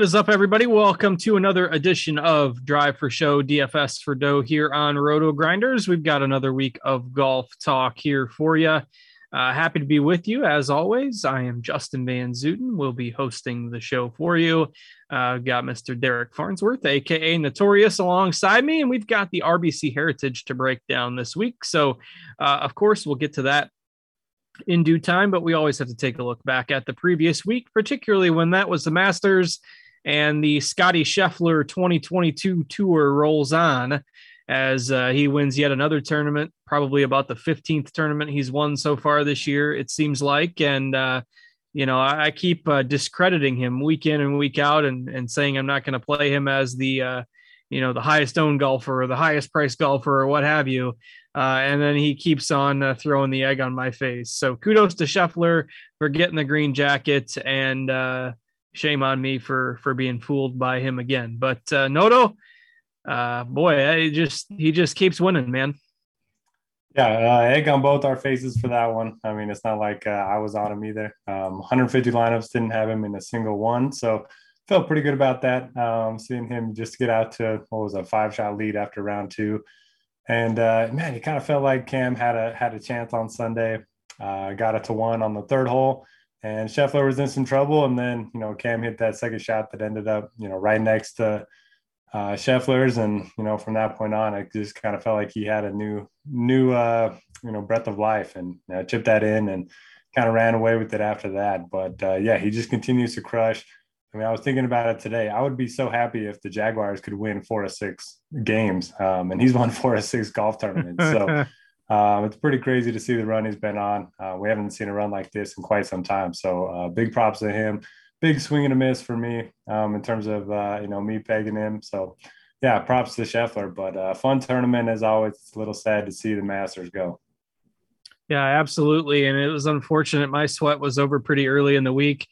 What is up, everybody? Welcome to another edition of Drive for Show DFS for Dough here on Roto Grinders. We've got another week of golf talk here for you. Uh, happy to be with you as always. I am Justin Van Zuten. We'll be hosting the show for you. Uh, got Mr. Derek Farnsworth, aka Notorious, alongside me, and we've got the RBC Heritage to break down this week. So, uh, of course, we'll get to that in due time, but we always have to take a look back at the previous week, particularly when that was the Masters and the Scottie Scheffler 2022 tour rolls on as uh, he wins yet another tournament, probably about the 15th tournament he's won so far this year, it seems like. And, uh, you know, I, I keep uh, discrediting him week in and week out and, and saying I'm not going to play him as the, uh, you know, the highest owned golfer or the highest price golfer or what have you. Uh, and then he keeps on uh, throwing the egg on my face. So kudos to Scheffler for getting the green jacket and shame on me for for being fooled by him again. But uh, Noto, uh, boy, I just he just keeps winning, man. Yeah, uh, egg on both our faces for that one. I mean, it's not like uh, I was on him either. Um, 150 lineups didn't have him in a single one, so felt pretty good about that. Um, seeing him just get out to what was a five shot lead after round two, and uh, man, he kind of felt like Cam had a had a chance on Sunday. Uh, got it to one on the third hole, and Scheffler was in some trouble. And then you know Cam hit that second shot that ended up you know right next to uh, Scheffler's, and you know from that point on, it just kind of felt like he had a new new uh, you know breath of life, and you know, chipped that in and kind of ran away with it after that. But uh, yeah, he just continues to crush. I mean, I was thinking about it today. I would be so happy if the Jaguars could win four or six games, um, and he's won four or six golf tournaments. So um, it's pretty crazy to see the run he's been on. Uh, we haven't seen a run like this in quite some time. So uh, big props to him. Big swing and a miss for me um, in terms of uh, you know me pegging him. So yeah, props to Scheffler. But uh, fun tournament as always. It's a little sad to see the Masters go. Yeah, absolutely. And it was unfortunate. My sweat was over pretty early in the week.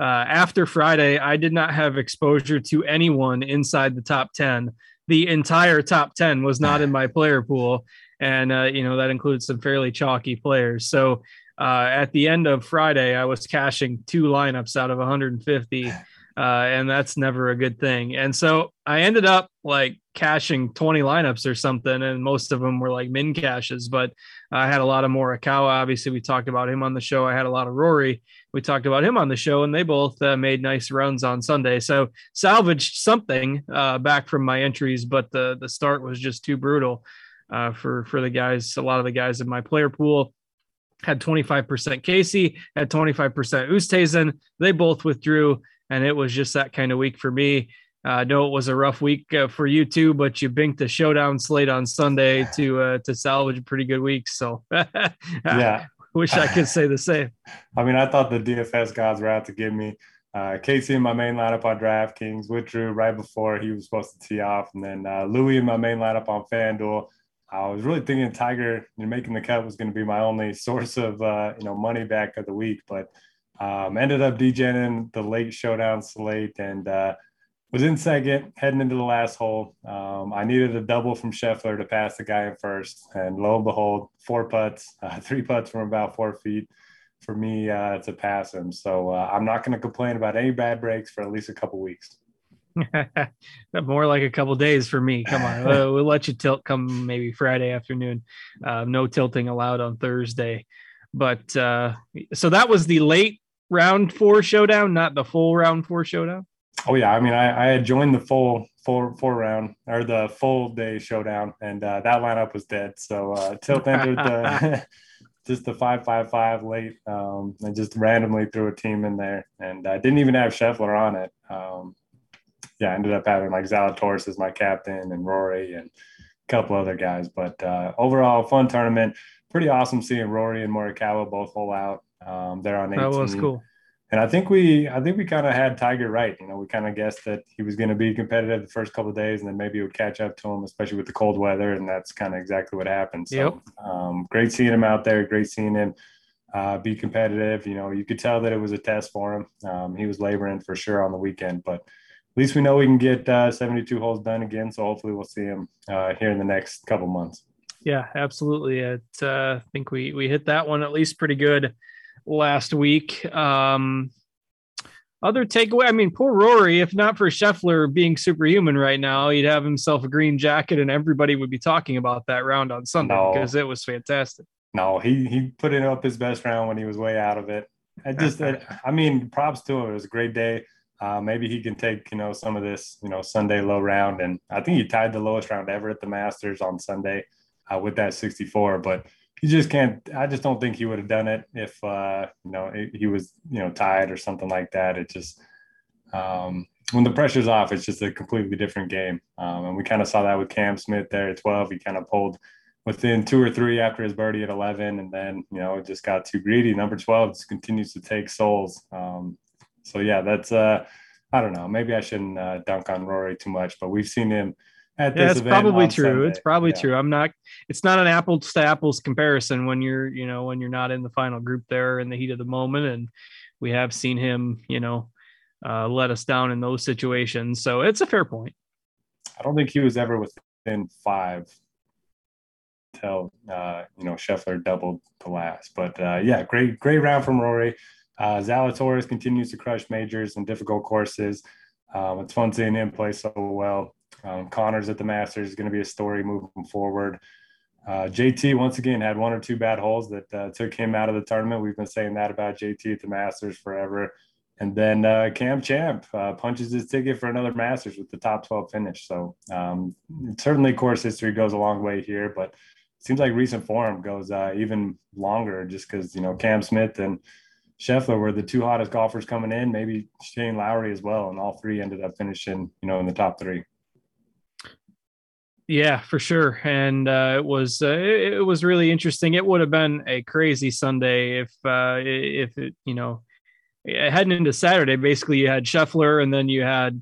Uh, after Friday, I did not have exposure to anyone inside the top 10. The entire top 10 was not in my player pool. And, uh, you know, that includes some fairly chalky players. So uh, at the end of Friday, I was cashing two lineups out of 150. Uh, and that's never a good thing. And so I ended up like cashing 20 lineups or something, and most of them were like min cashes. But I had a lot of Morikawa. Obviously, we talked about him on the show. I had a lot of Rory. We talked about him on the show, and they both uh, made nice runs on Sunday. So salvaged something uh, back from my entries, but the the start was just too brutal uh, for for the guys. A lot of the guys in my player pool had 25% Casey, had 25% Oosthuizen. They both withdrew, and it was just that kind of week for me. Uh, I know it was a rough week uh, for you too, but you binked a showdown slate on Sunday to uh, to salvage a pretty good week. So Yeah. wish I could say the same. I mean, I thought the DFS gods were out to get me. Uh, Casey in my main lineup on DraftKings withdrew right before he was supposed to tee off, and then uh, Louis in my main lineup on FanDuel. I was really thinking Tiger you know, making the cut was going to be my only source of uh, you know money back of the week, but um, ended up degenerating the late showdown slate and uh, was in second heading into the last hole. Um, I needed a double from Scheffler to pass the guy in first, and lo and behold, four putts, uh, three putts from about four feet for me uh, to pass him. So uh, I'm not going to complain about any bad breaks for at least a couple weeks. More like a couple days for me. Come on, we'll, we'll let you tilt come maybe Friday afternoon. Uh, no tilting allowed on Thursday. But uh, so that was the late round four showdown, not the full round four showdown? Oh yeah, I mean, I, I had joined the full four four round or the full day showdown, and uh, that lineup was dead. So uh, Tilt entered the just the five five five late, um, and just randomly threw a team in there, and I didn't even have Scheffler on it. Um, yeah, I ended up having like Zalatoris as my captain and Rory and a couple other guys. But uh, overall, fun tournament. Pretty awesome seeing Rory and Morikawa both hole out. Um, they're on 18. That was cool. And I think we, I think we kind of had Tiger right. You know, we kind of guessed that he was going to be competitive the first couple of days, and then maybe it would catch up to him, especially with the cold weather. And that's kind of exactly what happened. So, Yep. um, great seeing him out there. Great seeing him uh, be competitive. You know, you could tell that it was a test for him. Um, he was laboring for sure on the weekend, but least we know we can get uh, 72 holes done again. So hopefully we'll see him uh, here in the next couple months. Yeah, absolutely. It, uh, I think we we hit that one at least pretty good last week. Um, other takeaway, I mean, poor Rory. If not for Scheffler being superhuman right now, he'd have himself a green jacket, and everybody would be talking about that round on Sunday No. because it was fantastic. No, he he put it up his best round when he was way out of it. I just, I mean, props to him. It was a great day. Uh, maybe he can take you know some of this you know Sunday low round, and I think he tied the lowest round ever at the Masters on Sunday uh, with that 64. But he just can't. I just don't think he would have done it if uh, you know it, he was you know tied or something like that. It just um, when the pressure's off, it's just a completely different game. Um, and we kind of saw that with Cam Smith there at 12. He kind of pulled within two or three after his birdie at 11 and then you know it just got too greedy number 12 just continues to take souls um, so yeah that's uh i don't know maybe i shouldn't uh, dunk on rory too much but we've seen him at Yeah, this it's event probably true. Sunday. It's probably Yeah. true. I'm not. It's not an apples to apples comparison when you're, you know, when you're not in the final group there in the heat of the moment, and we have seen him, you know, uh, let us down in those situations. So it's a fair point. i don't think he was ever within five till uh you know scheffler doubled the last but uh yeah great great round from rory uh zalatoris continues to crush majors and difficult courses um, it's fun seeing him play so well um, conners at the masters is going to be a story moving forward uh, JT once again had one or two bad holes that uh, took him out of the tournament. We've been saying that about JT at the Masters forever. And then uh, Cam Champ uh, punches his ticket for another Masters with the top 12 finish. So um, certainly course history goes a long way here, but it seems like recent form goes uh, even longer just because, you know, Cam Smith and Scheffler were the two hottest golfers coming in, maybe Shane Lowry as well. And all three ended up finishing, you know, in the top three. Yeah, for sure. And uh, it was uh, it, it was really interesting. It would have been a crazy Sunday if uh, if it you know heading into Saturday. Basically, you had Scheffler, and then you had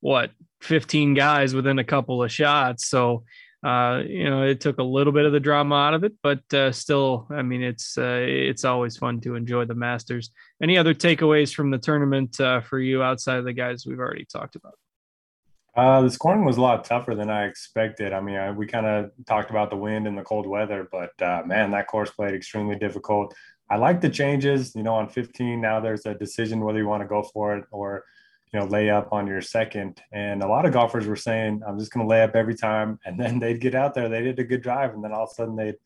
what 15 guys within a couple of shots. So uh, you know it took a little bit of the drama out of it, but uh, still, I mean, it's uh, it's always fun to enjoy the Masters. Any other takeaways from the tournament uh, for you outside of the guys we've already talked about? Uh, the scoring was a lot tougher than I expected. I mean, I, we kind of talked about the wind and the cold weather, but uh, man, that course played extremely difficult. I like the changes. You know, on 15 now there's a decision whether you want to go for it or you know lay up on your second. And a lot of golfers were saying, "I'm just going to lay up every time," and then they'd get out there, they did a good drive, and then all of a sudden they'd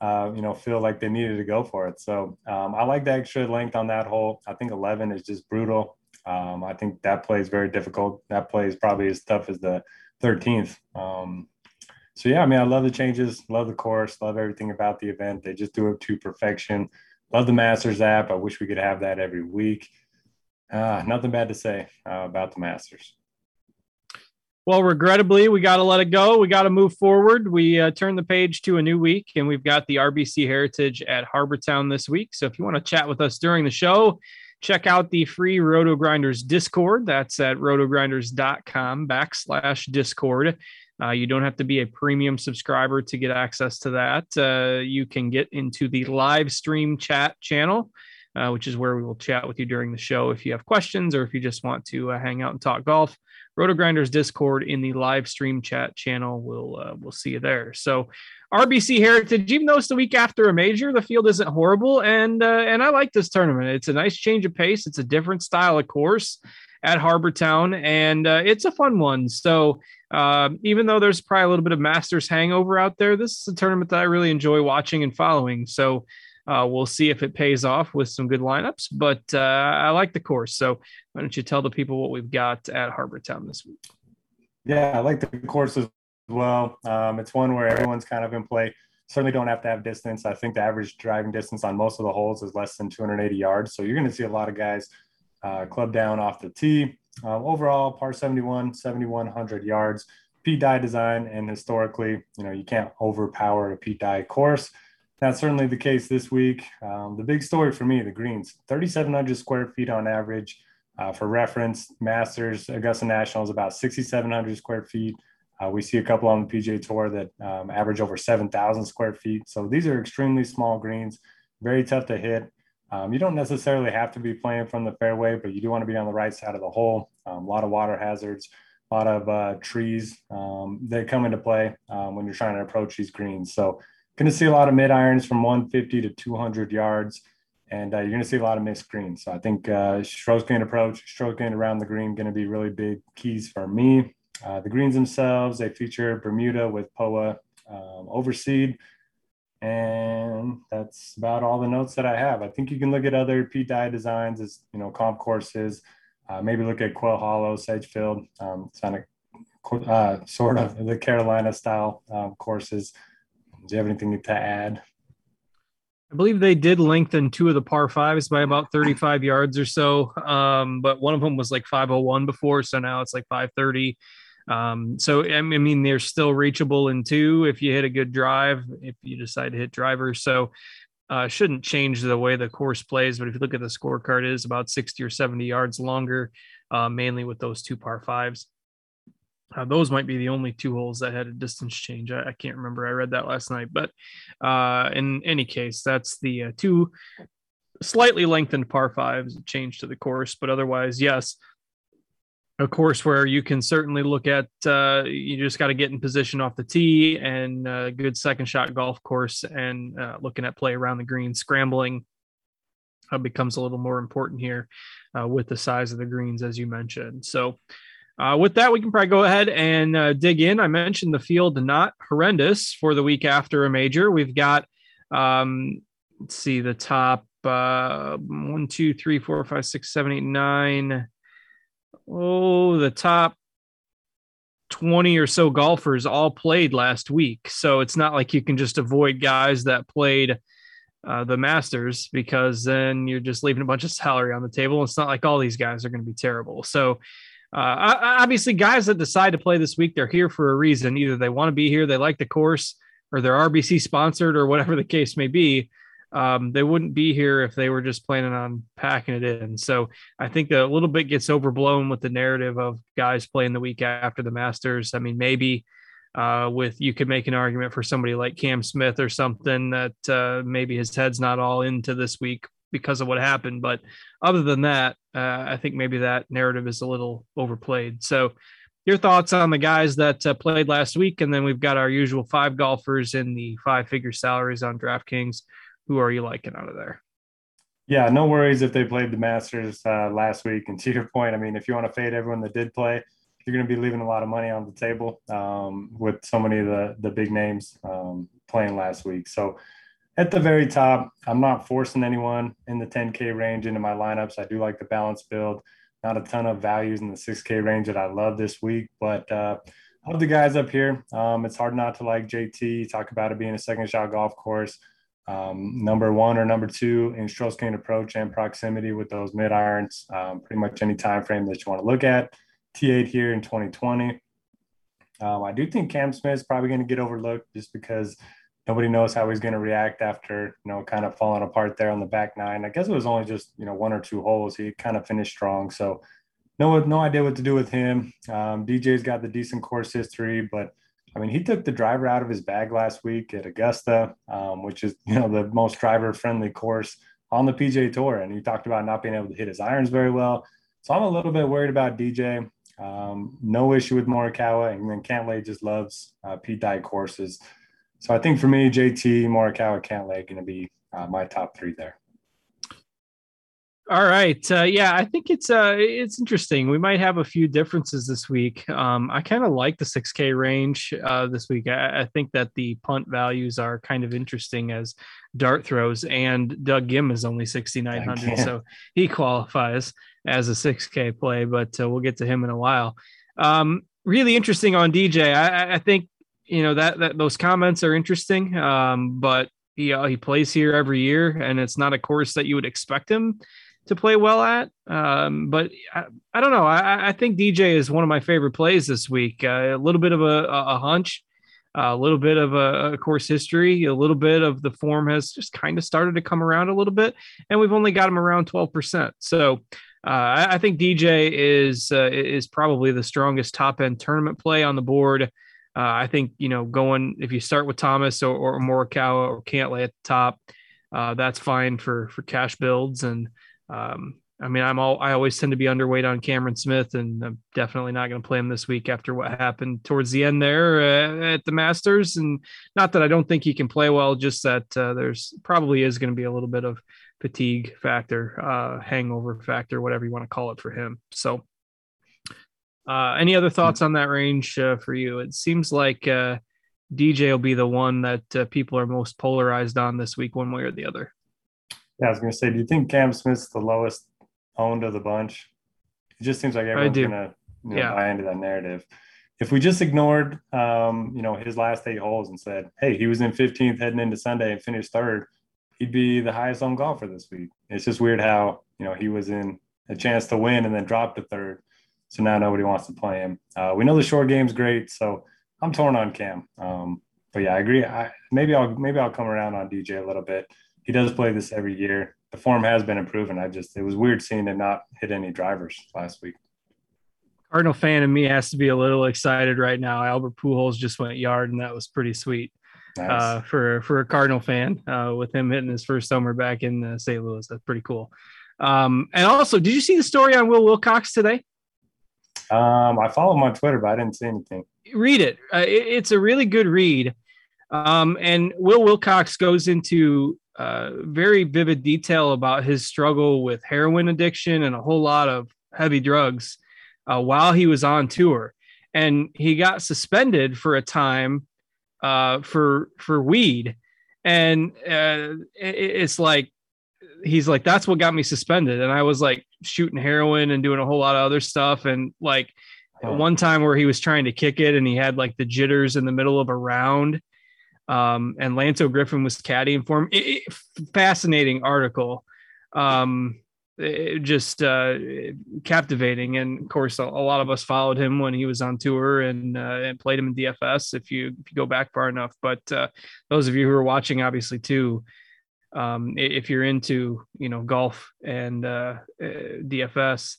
uh, you know feel like they needed to go for it. So um, I like the extra length on that hole. I think 11 is just brutal. Um, I think that play is very difficult. That play is probably as tough as the 13th. Um, so yeah, I mean, I love the changes, love the course, love everything about the event. They just do it to perfection. Love the Masters app. I wish we could have that every week. Uh, nothing bad to say uh, about the Masters. Well, regrettably, we got to let it go. We got to move forward. We uh, turn the page to a new week, and we've got the RBC Heritage at Harbour Town this week. So if you want to chat with us during the show, check out the free Roto Grinders Discord. That's at rotogrinders.com backslash Discord. Uh, you don't have to be a premium subscriber to get access to that. Uh, you can get into the live stream chat channel, uh, which is where we will chat with you during the show if you have questions or if you just want to uh, hang out and talk golf. Roto Grinders Discord in the live stream chat channel. We'll uh, we'll see you there. So RBC Heritage, even though it's the week after a major, the field isn't horrible, and uh, and I like this tournament. It's a nice change of pace. It's a different style of course at Harbour Town, and uh, it's a fun one. So uh, even though there's probably a little bit of Masters hangover out there, this is a tournament that I really enjoy watching and following. So uh, we'll see if it pays off with some good lineups. But uh, I like the course. So why don't you tell the people what we've got at Harbour Town this week? Yeah, I like the course as well. Um, it's one where everyone's kind of in play. Certainly don't have to have distance. I think the average driving distance on most of the holes is less than 280 yards. So you're going to see a lot of guys uh, club down off the tee. Uh, overall, par 71, 7,100 yards. Pete Dye design, and historically, you know, you can't overpower a Pete Dye course. That's certainly the case this week. Um, the big story for me, the greens, 3,700 square feet on average. Uh, for reference, Masters, Augusta National is about 6,700 square feet. Uh, we see a couple on the PGA Tour that um, average over 7,000 square feet. So these are extremely small greens, very tough to hit. Um, you don't necessarily have to be playing from the fairway, but you do want to be on the right side of the hole. Um, a lot of water hazards, a lot of uh, trees um, that come into play um, when you're trying to approach these greens. So, going to see a lot of mid irons from 150 to 200 yards, and uh, you're going to see a lot of missed greens. So, I think uh, stroke gain approach, stroke gain around the green, going to be really big keys for me. Uh, the greens themselves, they feature Bermuda with POA um, overseed. And that's about all the notes that I have. I think you can look at other Pete Dye designs as, you know, comp courses. Uh, maybe look at Quail Hollow, Sedgefield, um, uh, sort of the Carolina style um, courses. Do you have anything to add? I believe they did lengthen two of the par fives by about 35 yards or so. Um, but one of them was like 501 before. So now it's like 530. Um, so I mean, they're still reachable in two if you hit a good drive, if you decide to hit drivers. So uh, shouldn't change the way the course plays. But if you look at the scorecard, it is about 60 or 70 yards longer, uh, mainly with those two par fives. Uh, those might be the only two holes that had a distance change. I, I can't remember. I read that last night, but uh, in any case, that's the uh, two slightly lengthened par fives change to the course. But otherwise, yes, a course where you can certainly look at uh, you just got to get in position off the tee and a uh, good second shot golf course and uh, looking at play around the green scrambling becomes a little more important here with the size of the greens as you mentioned so uh, with that we can probably go ahead and dig in i mentioned the field not horrendous for the week after a major we've got um, let's see the top one two three four five six seven eight nine oh, the top 20 or so golfers all played last week. So it's not like you can just avoid guys that played uh, the Masters because then you're just leaving a bunch of salary on the table. It's not like all these guys are going to be terrible. So uh, obviously, guys that decide to play this week, they're here for a reason. Either they want to be here, they like the course, or they're RBC sponsored, or whatever the case may be um, they wouldn't be here if they were just planning on packing it in. So I think a little bit gets overblown with the narrative of guys playing the week after the Masters. I mean, maybe uh, with you could make an argument for somebody like Cam Smith or something that uh, maybe his head's not all into this week because of what happened. But other than that, uh, I think maybe that narrative is a little overplayed. So your thoughts on the guys that uh, played last week, and then we've got our usual five golfers in the five-figure salaries on DraftKings who are you liking out of there? Yeah, no worries if they played the Masters uh, last week. And to your point, I mean, if you want to fade everyone that did play, you're going to be leaving a lot of money on the table um, with so many of the the big names um, playing last week. So at the very top, I'm not forcing anyone in the 10K range into my lineups. I do like the balance build. Not a ton of values in the 6K range that I love this week, but uh, of the guys up here, um, it's hard not to like JT. Talk about it being a second shot golf course um, number one or number two in stroke gain approach and proximity with those mid irons, um, pretty much any time frame that you want to look at. T8 here in 2020. Um, I do think Cam Smith is probably going to get overlooked just because nobody knows how he's going to react after you know kind of falling apart there on the back nine. I guess it was only just you know one or two holes. He kind of finished strong, so no no idea what to do with him. Um, DJ's got the decent course history, but I mean, he took the driver out of his bag last week at Augusta, um, which is you know the most driver-friendly course on the PGA Tour, and he talked about not being able to hit his irons very well. So I'm a little bit worried about DJ. Um, no issue with Morikawa, and then Cantlay just loves uh, Pete Dye courses. So I think for me, JT, Morikawa, Cantlay going to be uh, my top three there. All right. Uh, yeah, I think it's uh, it's interesting. We might have a few differences this week. Um, I kind of like the 6K range uh, this week. I, I, think that the punt values are kind of interesting as dart throws, and Doug Ghim is only 6,900, so he qualifies as a 6K play. But uh, we'll get to him in a while. Um, really interesting on DJ. I, I, think you know that that those comments are interesting, um, but he uh, he plays here every year, and it's not a course that you would expect him to play well at. Um, but I, I, don't know. I, I, think DJ is one of my favorite plays this week. Uh, a little bit of a, a hunch, a little bit of a, a, course history, a little bit of the form has just kind of started to come around a little bit, and we've only got him around twelve percent. So. Uh, I, think DJ is uh, is probably the strongest top end tournament play on the board. Uh, I think you know going if you start with Thomas or, or Morikawa or Cantlay at the top, uh, that's fine for for cash builds and um, I mean, I'm all I always tend to be underweight on Cameron Smith, and I'm definitely not going to play him this week after what happened towards the end there uh, at the Masters. And not that I don't think he can play well, just that uh, there's probably is going to be a little bit of fatigue factor, uh, hangover factor, whatever you want to call it for him. So, uh, any other thoughts on that range uh, for you? It seems like uh, DJ will be the one that people are most polarized on this week, one way or the other. Yeah, I was going to say, do you think Cam Smith's the lowest owned of the bunch? It just seems like everyone's going to you know, yeah. buy into that narrative. If we just ignored, um, you know, his last eight holes and said, "Hey, he was in 15th heading into Sunday and finished third," he'd be the highest owned golfer this week. It's just weird how you know he was in a chance to win and then dropped to third, so now nobody wants to play him. Uh, we know the short game's great, so I'm torn on Cam. Um, but yeah, I agree. I, maybe I'll maybe I'll come around on DJ a little bit he does play this every year. The form has been improving. I just it was weird seeing him not hit any drivers last week. Cardinal fan and me has to be a little excited right now. Albert Pujols just went yard, and that was pretty sweet nice. uh, for for a Cardinal fan uh, with him hitting his first homer back in uh, St. Louis. That's pretty cool. Um, and also, did you see the story on Will Wilcox today? Um, I follow him on Twitter, but I didn't see anything. Read it. Uh, it it's a really good read. Um, and Will Wilcox goes into uh, very vivid detail about his struggle with heroin addiction and a whole lot of heavy drugs uh, while he was on tour, and he got suspended for a time uh, for for weed, and uh, it's like he's like that's what got me suspended, and I was like shooting heroin and doing a whole lot of other stuff, and like. One time where he was trying to kick it and he had like the jitters in the middle of a round um, and Lanto Griffin was caddying for him. It, it, fascinating article. Um, just uh, captivating, and of course, a, a, lot of us followed him when he was on tour and, uh, and played him in DFS. If you if you go back far enough, but uh, those of you who are watching, obviously too, um, if you're into you know golf and uh, uh, DFS,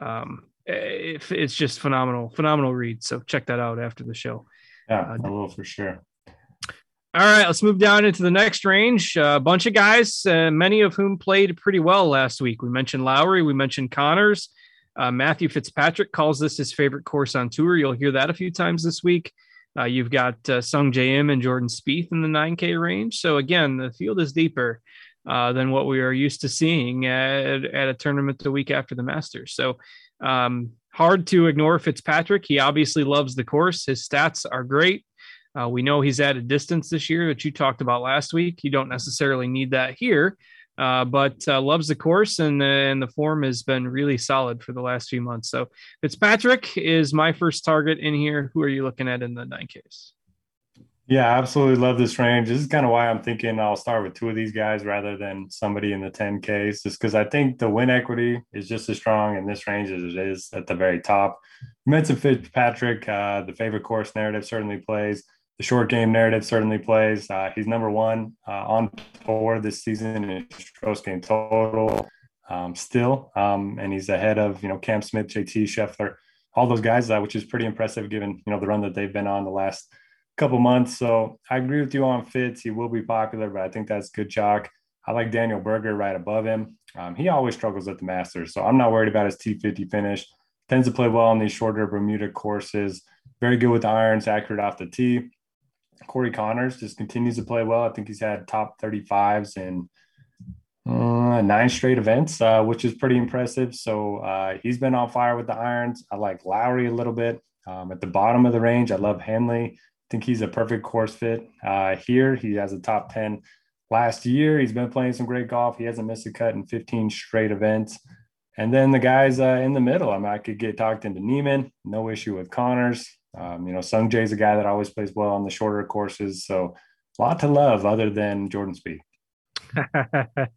um, it, it's just phenomenal, phenomenal read. So check that out after the show. Yeah, uh, I will for sure. All right, let's move down into the next range. A bunch of guys, uh, many of whom played pretty well last week. We mentioned Lowry, we mentioned Conners. Uh, Matthew Fitzpatrick calls this his favorite course on tour. You'll hear that a few times this week. Uh, you've got uh, Sungjae Im and Jordan Spieth in the 9K range. So again, the field is deeper uh, than what we are used to seeing at, at a tournament the week after the Masters. So um, hard to ignore Fitzpatrick. He obviously loves the course. His stats are great. Uh, we know he's at a distance this year that you talked about last week. You don't necessarily need that here, uh, but uh, loves the course and, and the form has been really solid for the last few months. So Fitzpatrick is my first target in here. Who are you looking at in the nine case? Yeah, absolutely love this range. This is kind of why I'm thinking I'll start with two of these guys rather than somebody in the 10Ks, just because I think the win equity is just as strong in this range as it is at the very top. You mentioned Fitzpatrick, uh, the favorite course narrative certainly plays the short game narrative certainly plays. Uh, he's number one uh, on tour this season in strokes gained total um, still, um, and he's ahead of you know Cam Smith, JT Scheffler, all those guys, uh, which is pretty impressive given you know the run that they've been on the last couple months. So I agree with you on Fitz. He will be popular, but I think that's good chalk. I like Daniel Berger right above him. Um, he always struggles at the Masters, so I'm not worried about his T50 finish. Tends to play well on these shorter Bermuda courses. Very good with irons, accurate off the tee. Corey Conners just continues to play well. I think he's had top 35s in uh, nine straight events, uh, which is pretty impressive. So uh, he's been on fire with the irons. I like Lowry a little bit. Um, at the bottom of the range, I love Henley. I think he's a perfect course fit. Uh, here, he has a top 10 last year. He's been playing some great golf. He hasn't missed a cut in 15 straight events. And then the guys uh, in the middle, I mean, I could get talked into Niemann, no issue with Conners. Um, you know, Sung Jae's a guy that always plays well on the shorter courses. So a lot to love other than Jordan Spieth.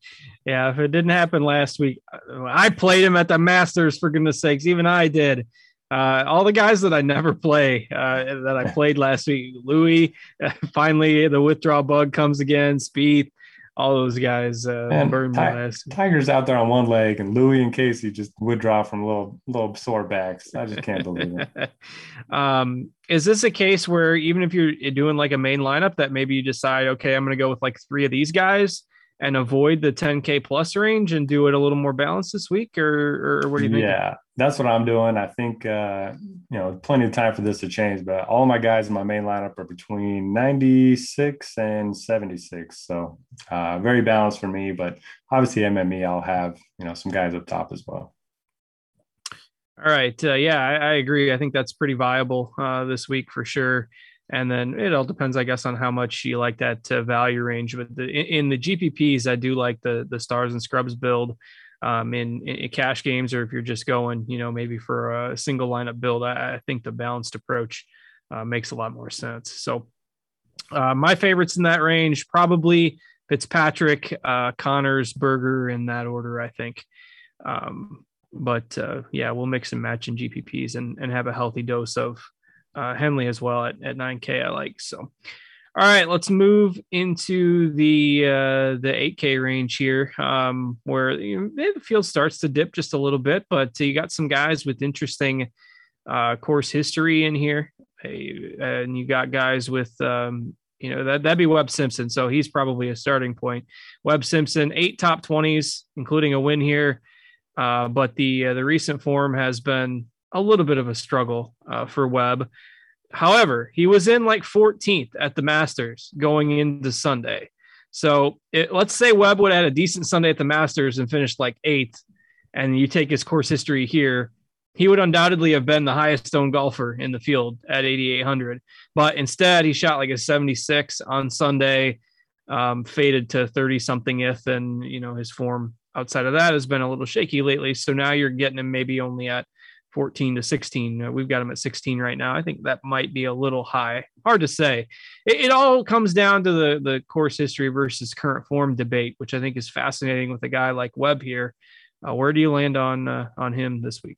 yeah, if it didn't happen last week, I played him at the Masters for goodness sakes. Even I did. Uh, all the guys that I never play uh, that I played last week, Louis, finally the withdrawal bug comes again. Spieth, all those guys uh, and Ti- Tiger's out there on one leg, and Louis and Casey just withdraw from little little sore backs. I just can't believe it. um, is this a case where even if you're doing like a main lineup, that maybe you decide, okay, I'm going to go with like three of these guys and avoid the 10k plus range and do it a little more balanced this week, or, or what do you think? Yeah, that's what I'm doing. I think uh, you know plenty of time for this to change, but all my guys in my main lineup are between 96 and 76, so uh, very balanced for me. But obviously, MME, I'll have you know some guys up top as well. All right, uh, yeah, I, I, agree. I think that's pretty viable uh, this week for sure. And then it all depends, I guess, on how much you like that uh, value range. But the, in, in the GPPs, I do like the the stars and scrubs build um, in, in, cash games, or if you're just going, you know, maybe for a single lineup build, I, I think the balanced approach uh, makes a lot more sense. So uh, my favorites in that range probably Fitzpatrick, uh, Conners, Berger in that order, I think. Um, but uh, yeah, we'll mix and match in GPPs and, and have a healthy dose of uh, Henley as well at, at 9K. I like so. All right, let's move into the uh, the 8K range here, um, where you know, the field starts to dip just a little bit, but you got some guys with interesting uh, course history in here, and you got guys with um, you know that that'd be Webb Simpson, so he's probably a starting point. Webb Simpson, eight top 20s, including a win here, uh, but the uh, the recent form has been a little bit of a struggle uh, for Webb. However, he was in like 14th at the Masters going into Sunday. So it, let's say Webb would have had a decent Sunday at the Masters and finished like eighth, and you take his course history here, he would undoubtedly have been the highest owned golfer in the field at 8,800. But instead, he shot like a 76 on Sunday, um, faded to 30 something if, and you know his form outside of that has been a little shaky lately. So now you're getting him maybe only at 14 to 16. Uh, we've got him at 16 right now. I think that might be a little high. Hard to say. It, it, all comes down to the the course history versus current form debate, which I think is fascinating with a guy like Webb here. Uh, where do you land on uh, on him this week?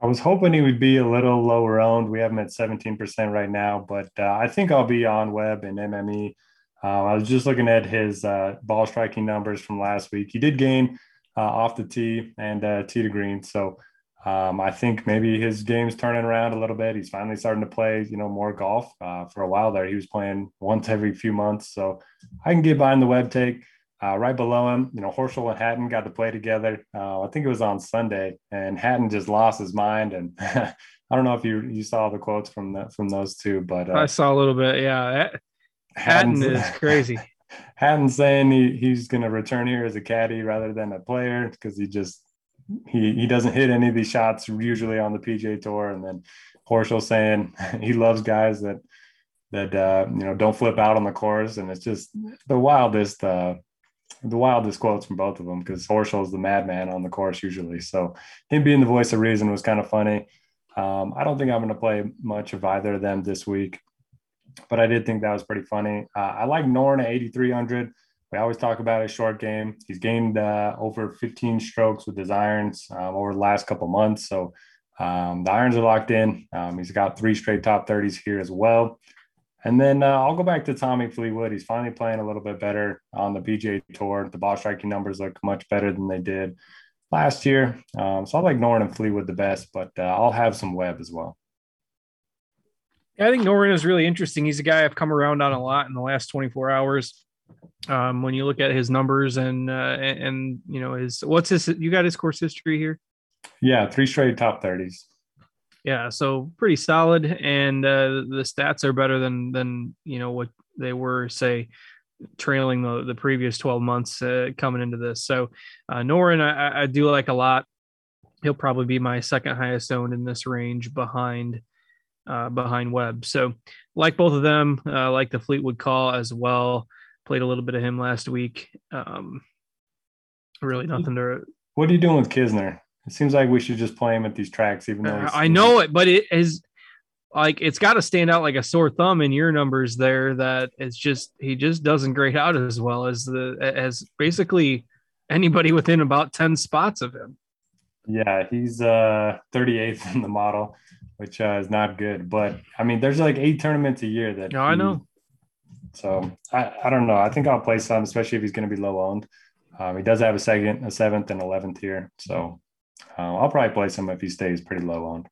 I was hoping he would be a little lower owned. We have him at 17% right now, but uh, I think I'll be on Webb and MME. Uh, I was just looking at his uh, ball striking numbers from last week. He did gain off the tee and tee to green. So um, I think maybe his game's turning around a little bit. He's finally starting to play, you know, more golf. Uh, for a while there, he was playing once every few months. So I can get behind the Webb take. Uh, right below him, you know, Horschel and Hatton got to play together. Uh, I think it was on Sunday, and Hatton just lost his mind. And I don't know if you you saw the quotes from the, from those two, but uh, I saw a little bit. Yeah, Hatton is crazy. Hatton saying he, he's going to return here as a caddy rather than a player because he just he he doesn't hit any of these shots usually on the PGA Tour, and then Horschel saying he loves guys that that uh, you know don't flip out on the course, and it's just the wildest uh, the wildest quotes from both of them because Horschel is the madman on the course usually. So him being the voice of reason was kind of funny. Um, I don't think I'm going to play much of either of them this week, but I did think that was pretty funny. Uh, I like Noren at 8,300. We always talk about his short game. He's gained uh, over 15 strokes with his irons um, over the last couple months. So um, the irons are locked in. Um, he's got three straight top 30s here as well. And then uh, I'll go back to Tommy Fleetwood. He's finally playing a little bit better on the PGA Tour. The ball striking numbers look much better than they did last year. Um, so I like Noren and Fleetwood the best, but uh, I'll have some Webb as well. I think Noren is really interesting. He's a guy I've come around on a lot in the last 24 hours um, when you look at his numbers and uh, and, you know his what's his you got his course history here yeah three straight top 30s yeah so pretty solid and uh, the stats are better than than you know what they were say trailing the, the previous 12 months uh, coming into this. So uh, Noren, I, I do like a lot. He'll probably be my second highest owned in this range behind uh, behind Webb. So like both of them, uh, like the Fleetwood call as well. Played a little bit of him last week. Um, really nothing to. What are you doing with Kisner? It seems like we should just play him at these tracks, even though I know it, but it is like it's got to stand out like a sore thumb in your numbers there. That it's just he just doesn't grade out as well as the as basically anybody within about ten spots of him. Yeah, he's uh 38th in the model, which uh, is not good. But I mean, there's like eight tournaments a year that. No, I know. So I, I don't know. I think I'll play some, especially if he's going to be low owned. Um, he does have a second, a seventh, and eleventh here, so uh, I'll probably play some if he stays pretty low owned.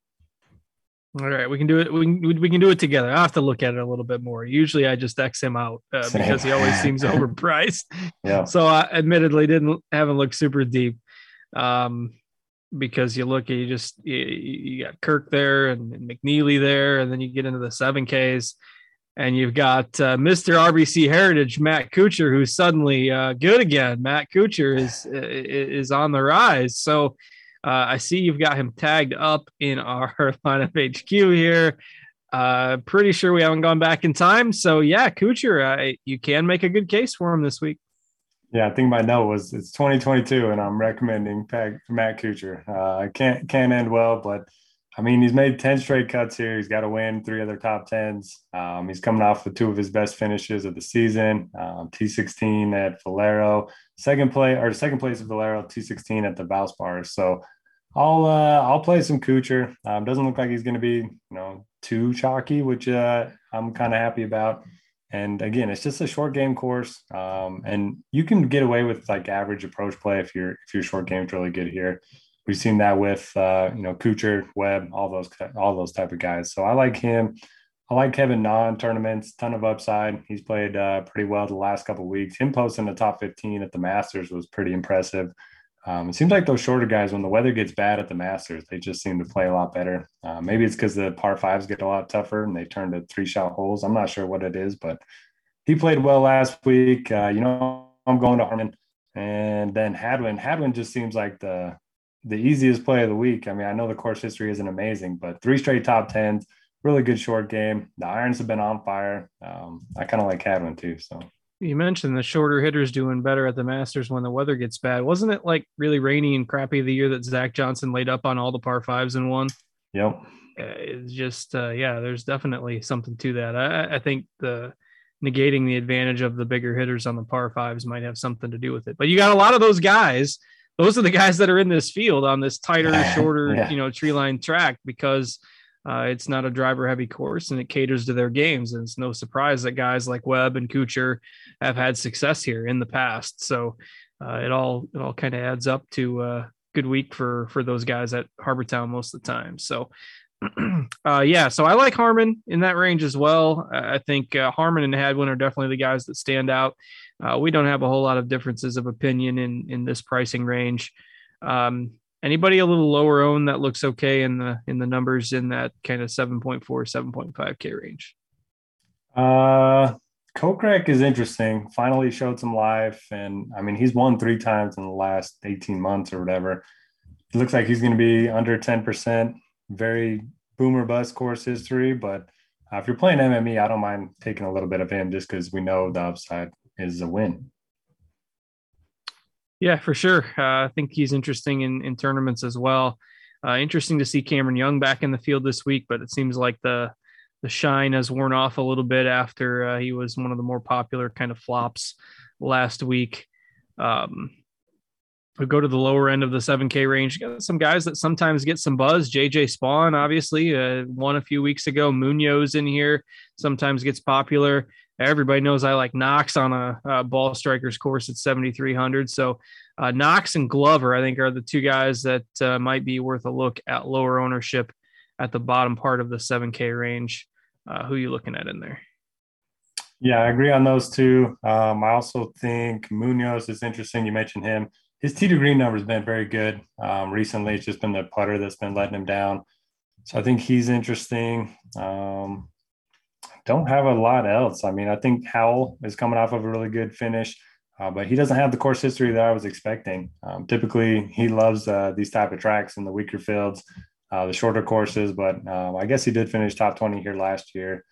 All right, we can do it. We can, we can do it together. I have to look at it a little bit more. Usually, I just X him out uh, because he always seems overpriced. Yeah. So I admittedly didn't haven't looked super deep, um, because you look, at you just you, you got Kirk there and McNealy there, and then you get into the seven Ks, and you've got uh, Mr. RBC Heritage Matt Kuchar, who's suddenly uh, good again. Matt Kuchar is is on the rise. So uh, I see you've got him tagged up in our lineup HQ here. Uh, pretty sure we haven't gone back in time. So yeah, Kuchar, uh, you can make a good case for him this week. Yeah, I think my note was it's 2022, and I'm recommending Matt Kuchar. Uh, can't can't end well, but I mean he's made 10 straight cuts here. He's got to win three other top tens. Um, he's coming off with two of his best finishes of the season: um, T16 at Valero, second play or second place at Valero, T16 at the Valspar. So I'll uh, I'll play some Kuchar. Um, doesn't look like he's going to be you know too chalky, which uh, I'm kind of happy about. And again, it's just a short game course, um, and you can get away with like average approach play if your if your short game's really good here. We've seen that with uh, you know Kuchar, Webb, all those all those type of guys. So I like him. I like Kevin Na in tournaments, ton of upside. He's played uh, pretty well the last couple weeks. Him posting the top 15 at the Masters was pretty impressive. Um, it seems like those shorter guys, when the weather gets bad at the Masters, they just seem to play a lot better. Uh, maybe it's because the par fives get a lot tougher and they turn to three shot holes. I'm not sure what it is, but he played well last week. Uh, you know, I'm going to Harman, and then Hadwin. Hadwin just seems like the the easiest play of the week. I mean, I know the course history isn't amazing, but three straight top tens really good short game. The irons have been on fire. Um, I kind of like Hadwin too. So you mentioned the shorter hitters doing better at the Masters when the weather gets bad. Wasn't it like really rainy and crappy the year that Zach Johnson laid up on all the par fives and won? Yep. Uh, it's just uh, yeah, there's definitely something to that. I, I think the negating the advantage of the bigger hitters on the par fives might have something to do with it. But you got a lot of those guys. Those are the guys that are in this field on this tighter, shorter, yeah. you know, tree line track because uh, it's not a driver heavy course and it caters to their games. And it's no surprise that guys like Webb and Kuchar have had success here in the past. So uh, it all it all kind of adds up to a good week for for those guys at Harbour Town most of the time. So uh, yeah, so I like Harman in that range as well. I think uh, Harman and Hadwin are definitely the guys that stand out. Uh, we don't have a whole lot of differences of opinion in in this pricing range. Um, anybody a little lower owned that looks okay in the in the numbers in that kind of 7.4 7.5k range uh is interesting. Finally showed some life, and I mean he's won three times in the last 18 months or whatever. It looks like he's going to be under 10%. Very boomer bust course history, but uh, if you're playing MME, I don't mind taking a little bit of him just because we know the upside is a win. Yeah, for sure. Uh, I think he's interesting in, in tournaments as well. Uh, interesting to see Cameron Young back in the field this week, but it seems like the the shine has worn off a little bit after uh, he was one of the more popular kind of flops last week. Um, we go to the lower end of the 7K range. Some guys that sometimes get some buzz. JJ Spaun, obviously, uh, won a few weeks ago. Munoz in here sometimes gets popular. Everybody knows I like Knox on a, a ball strikers course at 7,300. So uh, Knox and Glover, I think, are the two guys that uh, might be worth a look at lower ownership at the bottom part of the 7K range. Uh, who are you looking at in there? Yeah, I agree on those two. Um, I also think Munoz is interesting. You mentioned him. His tee to green number has been very good. Um, recently, it's just been the putter that's been letting him down. So I think he's interesting. Um, don't have a lot else. I mean, I think Howell is coming off of a really good finish, uh, but he doesn't have the course history that I was expecting. Um, typically, he loves uh, these type of tracks in the weaker fields, uh, the shorter courses. But um, I guess he did finish top twenty here last year.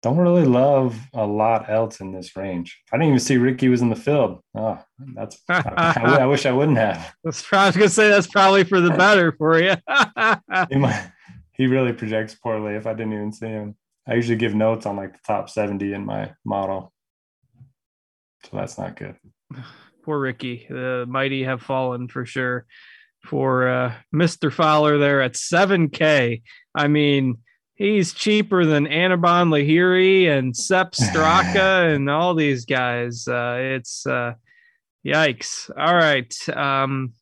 Don't really love a lot else in this range. I didn't even see Rickie was in the field. Oh, that's I, I, wish I wouldn't have. That's I was gonna say that's probably for the better for you. he, might, he really projects poorly if I didn't even see him. I usually give notes on like the top 70 in my model. So that's not good. Poor Rickie. The mighty have fallen for sure for uh, Mr. Fowler there at 7K. I mean, he's cheaper than Anirban Lahiri and Sepp Straka and all these guys. Uh, it's uh, yikes. All right. Um,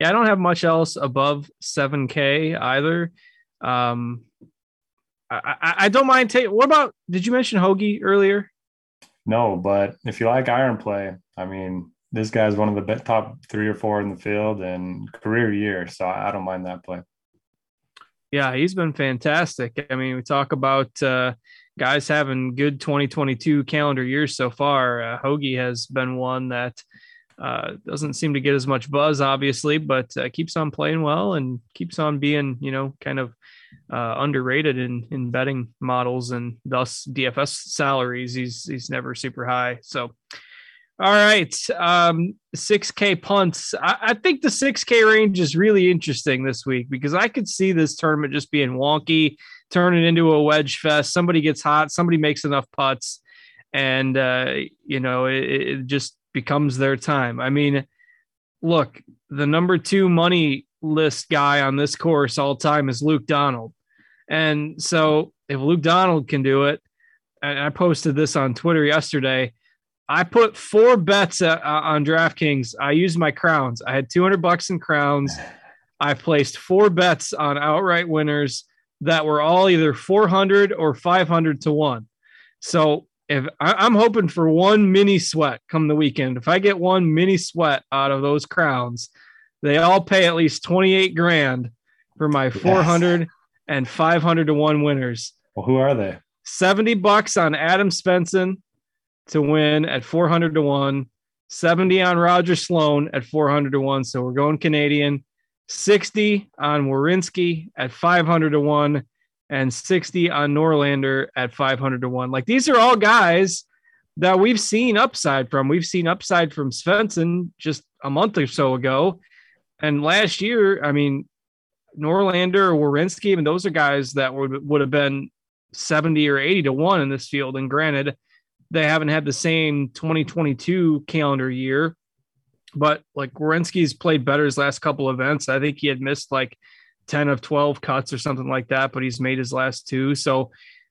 yeah, I don't have much else above 7K either. Um, I, I don't mind taking. What about? Did you mention Hoge earlier? No, but if you like iron play, I mean, this guy's one of the top three or four in the field and career year, so I don't mind that play. Yeah, he's been fantastic. I mean, we talk about uh, guys having good 2022 calendar years so far. Uh, Hoge has been one that uh, doesn't seem to get as much buzz, obviously, but uh, keeps on playing well and keeps on being, you know, kind of uh, underrated in in betting models and thus DFS salaries. He's he's never super high. So, all right, um, 6K punts. I, I think the 6K range is really interesting this week because I could see this tournament just being wonky, turning into a wedge fest. Somebody gets hot, somebody makes enough putts, and uh, you know it, it just becomes their time. I mean, look, the number two money list guy on this course all time is Luke Donald. And so if Luke Donald can do it, and I posted this on Twitter yesterday, I put four bets uh, on DraftKings. I used my crowns. I had 200 bucks in crowns. I placed four bets on outright winners that were all either 400 or 500 to one. So if I, am hoping for one mini sweat come the weekend, if I get one mini sweat out of those crowns, they all pay at least 28 grand for my yes. 400 and 500 to 1 winners. Well, who are they? 70 bucks on Adam Svensson to win at 400 to 1, 70 on Roger Sloan at 400 to 1. So we're going Canadian. 60 on Werenski at 500 to 1 and 60 on Norlander at 500 to 1. Like these are all guys that we've seen upside from. We've seen upside from Svensson just a month or so ago. And last year, I mean, Norlander or Werenski, and those are guys that would would have been 70 or 80 to 1 in this field. And granted, they haven't had the same 2022 calendar year, but like Werenski's played better his last couple events. I think he had missed like 10 of 12 cuts or something like that, but he's made his last two. So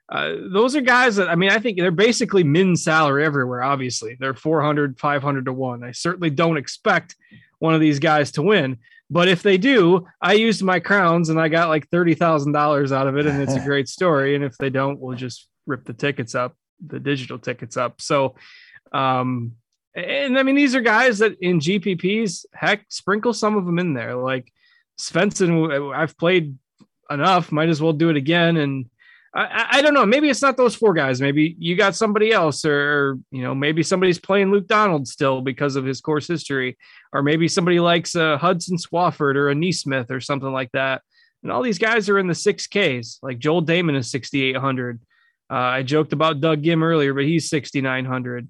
uh, those are guys that I mean, I think they're basically min salary everywhere. Obviously, they're 400, 500 to one. I certainly don't expect one of these guys to win, but if they do, I used my crowns and I got like $30,000 out of it. And it's a great story. And if they don't, we'll just rip the tickets up, the digital tickets up. So, um, and I mean, these are guys that in GPPs, heck, sprinkle some of them in there. Like Svensson, I've played enough, might as well do it again. And I, I, don't know. Maybe it's not those four guys. Maybe you got somebody else, or you know, maybe somebody's playing Luke Donald still because of his course history, or maybe somebody likes a Hudson Swafford or a NeSmith or something like that. And all these guys are in the six Ks. Like Joel Dahmen is sixty eight hundred. Uh, I joked about Doug Ghim earlier, but he's sixty nine hundred.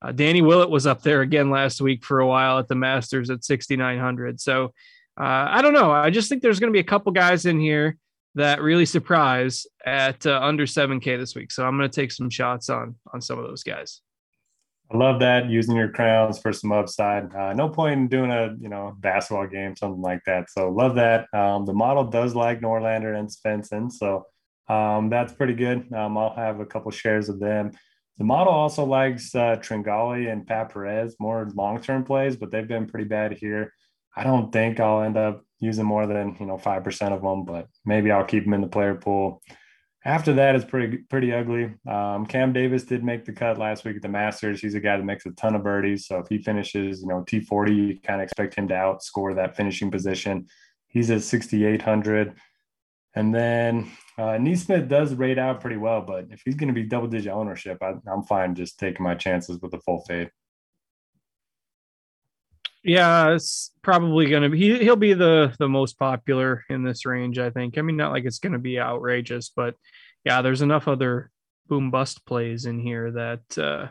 Uh, Danny Willett was up there again last week for a while at the Masters at sixty nine hundred. So uh, I don't know. I just think there's going to be a couple guys in here that really surprise at uh, under 7K this week. So I'm going to take some shots on on some of those guys. I love that using your crowns for some upside. Uh, no point in doing a you know basketball game, something like that. So love that. Um, the model does like Norlander and Svensson, so um, that's pretty good. Um, I'll have a couple shares of them. The model also likes uh, Tringali and Pat Perez, more long term plays, but they've been pretty bad here. I don't think I'll end up using more than you know five percent of them, but maybe I'll keep them in the player pool. After that, it's pretty pretty ugly. Um, Cam Davis did make the cut last week at the Masters. He's a guy that makes a ton of birdies. So if he finishes, you know, T40, you kind of expect him to outscore that finishing position. He's at 6,800. And then Uh, NeSmith does rate out pretty well, but if he's going to be double digit ownership, I, I'm fine just taking my chances with a full fade. Yeah, it's probably going to be he, he'll be the the most popular in this range, I think. I mean, not like it's going to be outrageous, but yeah, there's enough other boom bust plays in here that uh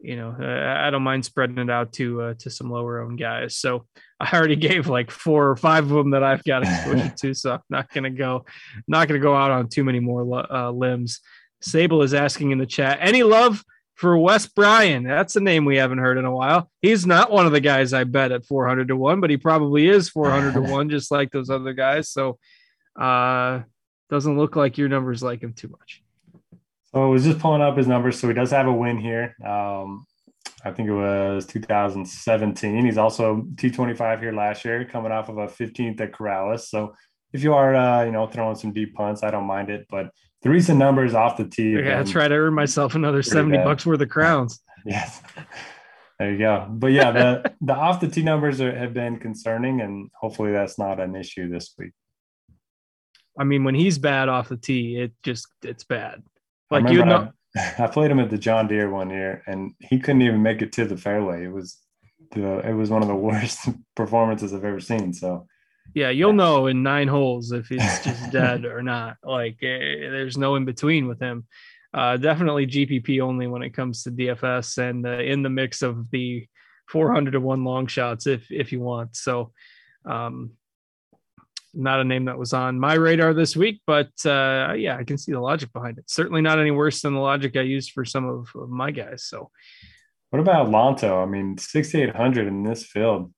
you know, I don't mind spreading it out to uh, to some lower owned guys. So I already gave like four or five of them that I've got exposure to. So I'm not gonna go, not gonna go out on too many more uh, limbs. Sable is asking in the chat, any love for Wes Bryan? That's a name we haven't heard in a while. He's not one of the guys I bet at 400 to one, but he probably is 400 to one, just like those other guys. So uh, doesn't look like your numbers like him too much. So I was just pulling up his numbers. So he does have a win here. Um, I think it was 2017. He's also T25 here last year, coming off of a 15th at Corales. So if you are, uh, you know, throwing some deep punts, I don't mind it. But the recent numbers off the tee. Yeah, that's right. I earned myself another 70 bad. bucks worth of crowns. yes. There you go. But yeah, the the off the tee numbers are, have been concerning, and hopefully that's not an issue this week. I mean, when he's bad off the tee, it just it's bad. Like you know, I, I, played him at the John Deere one year, and he couldn't even make it to the fairway. It was the it was one of the worst performances I've ever seen. So yeah, you'll know in nine holes if he's just dead or not. Like eh, there's no in between with him. Uh, definitely GPP only when it comes to DFS and uh, in the mix of the 400 to one long shots if if you want. So um, not a name that was on my radar this week, but uh, yeah, I can see the logic behind it. Certainly not any worse than the logic I used for some of, of my guys. So, what about Lanto? I mean, 6,800 in this field.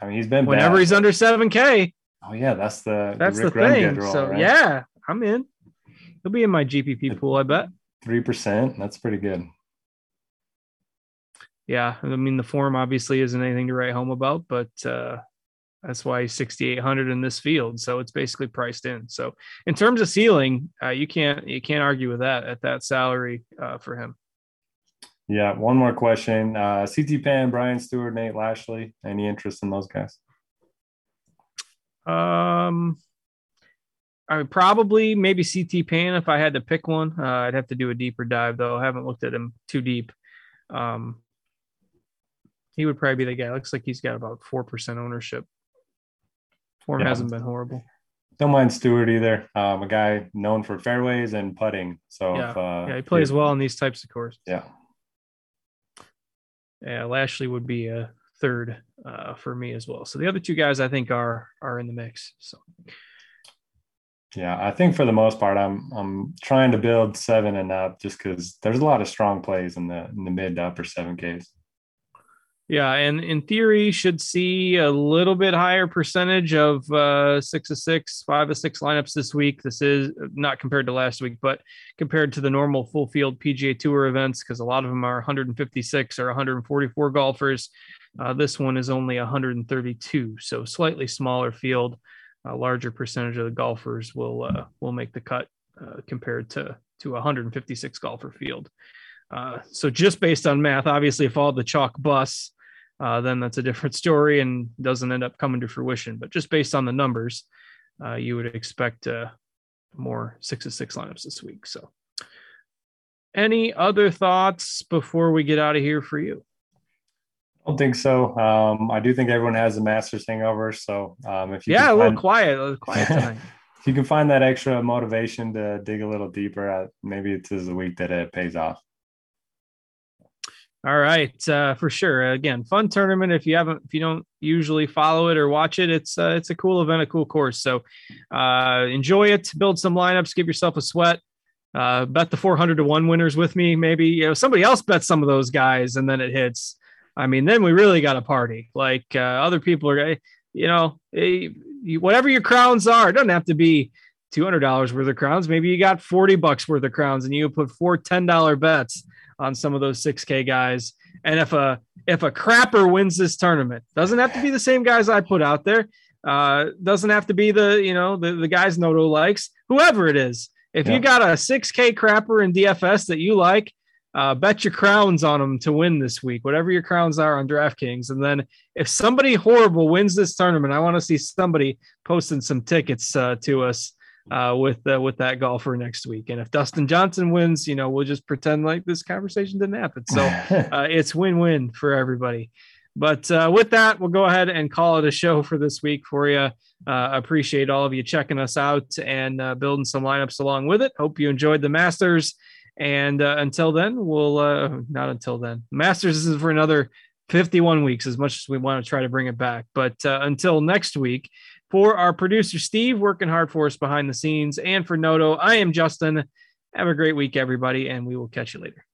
I mean, he's been whenever bad. he's under 7K. Oh, yeah, that's the that's the, the thing. Roll, so, right? yeah, I'm in. He'll be in my GPP pool, I bet. 3%. That's pretty good. Yeah. I mean, the form obviously isn't anything to write home about, but uh, that's why he's 6,800 in this field. So it's basically priced in. So in terms of ceiling, uh, you can't you can't argue with that at that salary uh, for him. Yeah. One more question: uh, CT Pan, Brian Stuard, Nate Lashley. Any interest in those guys? Um, I would probably maybe CT Pan if I had to pick one. Uh, I'd have to do a deeper dive though. I haven't looked at him too deep. Um, he would probably be the guy. Looks like he's got about four percent ownership. Form yeah. hasn't been horrible. Don't mind Stuard either. Um, a guy known for fairways and putting. So yeah, if, uh, yeah he plays well in these types of courses. Yeah. Yeah, Lashley would be a third uh, for me as well. So the other two guys I think are are in the mix. So yeah, I think for the most part, I'm I'm trying to build seven and up just because there's a lot of strong plays in the in the mid to upper seven Ks. Yeah, and in theory, should see a little bit higher percentage of uh, six of six, five of six lineups this week. This is not compared to last week, but compared to the normal full field PGA Tour events, because a lot of them are 156 or 144 golfers. Uh, this one is only 132, so slightly smaller field. A larger percentage of the golfers will uh, will make the cut uh, compared to to 156 golfer field. Uh, so just based on math, obviously, if all the chalk busts, uh, then that's a different story and doesn't end up coming to fruition. But just based on the numbers, uh, you would expect uh, more six of six lineups this week. So, any other thoughts before we get out of here for you? I don't think so. Um, I do think everyone has a Masters hangover. So, um, if you yeah, a little quiet, a little quiet tonight. if you can find that extra motivation to dig a little deeper, uh, maybe it's the week that it pays off. All right, uh, for sure. Again, fun tournament. If you haven't, if you don't usually follow it or watch it, it's uh, it's a cool event, a cool course. So uh, enjoy it. Build some lineups. Give yourself a sweat. Uh, bet the 400 to one winners with me. Maybe you know somebody else bets some of those guys, and then it hits. I mean, then we really got a party. Like uh, other people are, you know, whatever your crowns are. It doesn't have to be two hundred dollars worth of crowns. Maybe you got forty bucks worth of crowns, and you put four ten dollar bets on some of those 6K guys. And if a if a crapper wins this tournament, doesn't have to be the same guys I put out there. Uh, doesn't have to be the you know the, the guys Noto likes, whoever it is. If yeah. you got a 6K crapper in DFS that you like, uh, bet your crowns on them to win this week, whatever your crowns are on DraftKings. And then if somebody horrible wins this tournament, I want to see somebody posting some tickets uh, to us uh, with uh, with that golfer next week. And if Dustin Johnson wins, you know, we'll just pretend like this conversation didn't happen. So uh, it's win win for everybody. But uh, with that, we'll go ahead and call it a show for this week for you. Uh, appreciate all of you checking us out and uh, building some lineups along with it. Hope you enjoyed the Masters. And uh, until then, we'll uh, not until then. Masters is for another 51 weeks, as much as we want to try to bring it back. But uh, until next week, for our producer Steve, working hard for us behind the scenes, and for Noto, I am Justin. Have a great week, everybody, and we will catch you later.